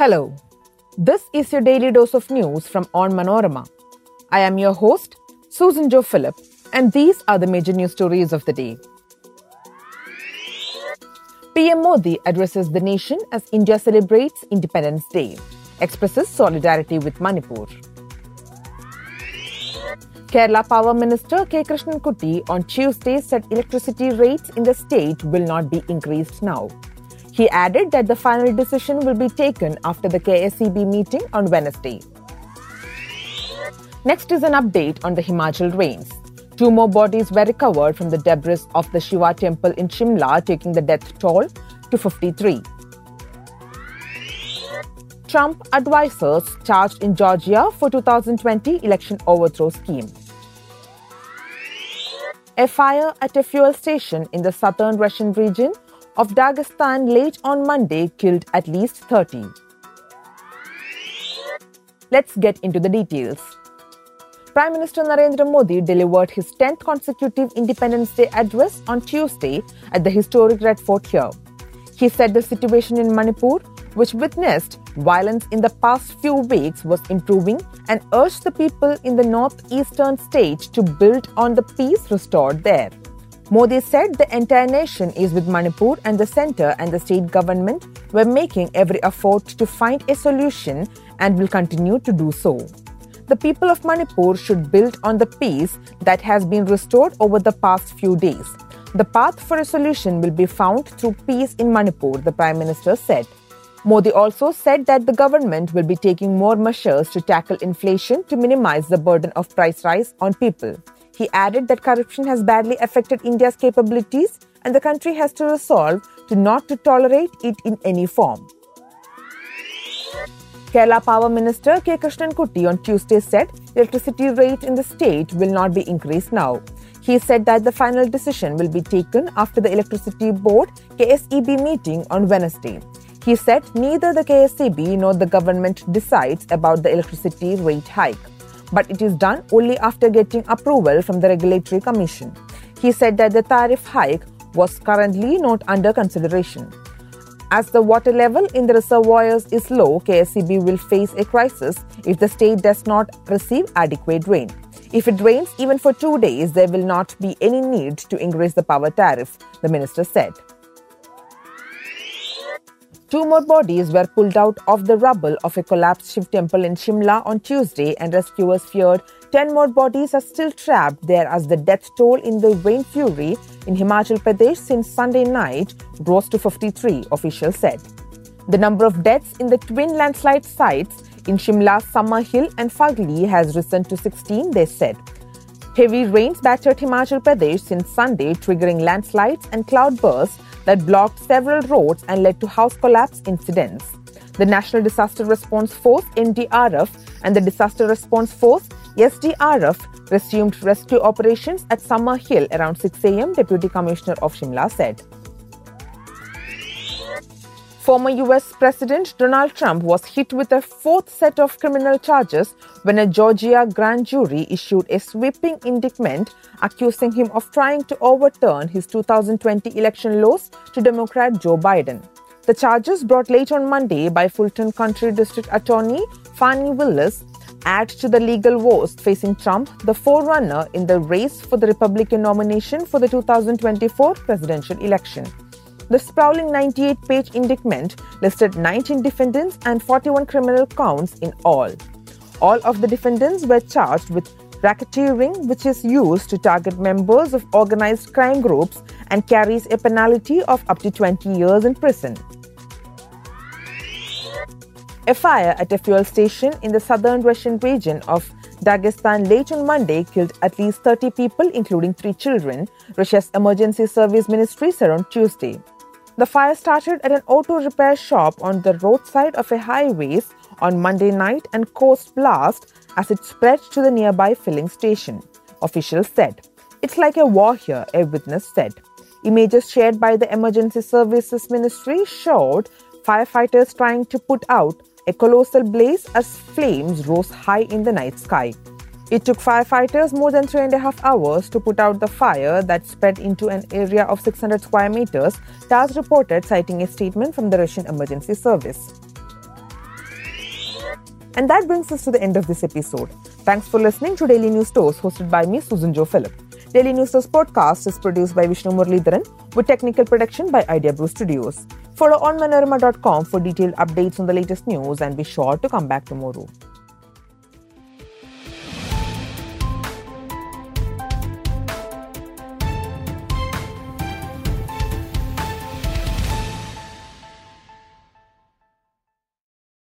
Hello, this is your daily dose of news from Onmanorama. I am your host, Susan Joe Philip, and these are the major news stories of the day. PM Modi addresses the nation as India celebrates Independence Day, expresses solidarity with Manipur. Kerala Power Minister K. Krishnan Kutty on Tuesday said electricity rates in the state will not be increased now. He added that the final decision will be taken after the KSEB meeting on Wednesday. Next is an update on the Himachal rains. Two more bodies were recovered from the debris of the Shiva temple in Shimla, taking the death toll to 53. Trump advisors charged in Georgia for 2020 election overthrow scheme. A fire at a fuel station in the southern Russian region of Dagestan late on Monday killed at least 30. Let's get into the details. Prime Minister Narendra Modi delivered his 10th consecutive Independence Day address on Tuesday at the historic Red Fort here. He said the situation in Manipur, which witnessed violence in the past few weeks, was improving and urged the people in the northeastern state to build on the peace restored there. Modi said the entire nation is with Manipur and the center and the state government were making every effort to find a solution and will continue to do so the people of Manipur should build on the peace that has been restored over the past few days. The path for a solution will be found through peace in Manipur, the Prime Minister said. Modi also said that the government will be taking more measures to tackle inflation to minimize the burden of price rise on people. He added that corruption has badly affected India's capabilities and the country has to resolve to not to tolerate it in any form. Kerala Power Minister K. Krishnan Kutty on Tuesday said electricity rate in the state will not be increased now. He said that the final decision will be taken after the Electricity Board KSEB meeting on Wednesday. He said neither the KSEB nor the government decides about the electricity rate hike, but it is done only after getting approval from the Regulatory Commission. He said that the tariff hike was currently not under consideration. As the water level in the reservoirs is low, KSEB will face a crisis if the state does not receive adequate rain. If it rains even for two days, there will not be any need to increase the power tariff, the minister said. Two more bodies were pulled out of the rubble of a collapsed Shiv temple in Shimla on Tuesday, and rescuers feared 10 more bodies are still trapped there as the death toll in the rain fury in Himachal Pradesh since Sunday night rose to 53, officials said. The number of deaths in the twin landslide sites in Shimla, Summer Hill, and Fagli has risen to 16, they said. Heavy rains battered Himachal Pradesh since Sunday, triggering landslides and cloudbursts that blocked several roads and led to house collapse incidents. The National Disaster Response Force NDRF and the Disaster Response Force SDRF resumed rescue operations at Summer Hill around 6 a.m., Deputy Commissioner of Shimla said. Former US President Donald Trump was hit with a fourth set of criminal charges when a Georgia grand jury issued a sweeping indictment accusing him of trying to overturn his 2020 election loss to Democrat Joe Biden. The charges brought late on Monday by Fulton County District Attorney Fani Willis add to the legal woes facing Trump, the forerunner in the race for the Republican nomination for the 2024 presidential election. The sprawling 98 page indictment listed 19 defendants and 41 criminal counts in all. All of the defendants were charged with racketeering, which is used to target members of organized crime groups and carries a penalty of up to 20 years in prison. A fire at a fuel station in the southern Russian region of Dagestan late on Monday killed at least 30 people, including three children, Russia's emergency service ministry said on Tuesday. The fire started at an auto repair shop on the roadside of a highway on Monday night and caused blast as it spread to the nearby filling station, officials said. It's like a war here, a witness said. Images shared by the Emergency Services Ministry showed firefighters trying to put out a colossal blaze as flames rose high in the night sky. It took firefighters more than three and a half hours to put out the fire that spread into an area of 600 square meters, TASS reported, citing a statement from the Russian Emergency Service. And that brings us to the end of this episode. Thanks for listening to Daily News Dose, hosted by me, Susan Joe Philip. Daily News Dose podcast is produced by Vishnu Muralidharan with technical production by Idea Brew Studios. Follow onmanorama.com for detailed updates on the latest news and be sure to come back tomorrow.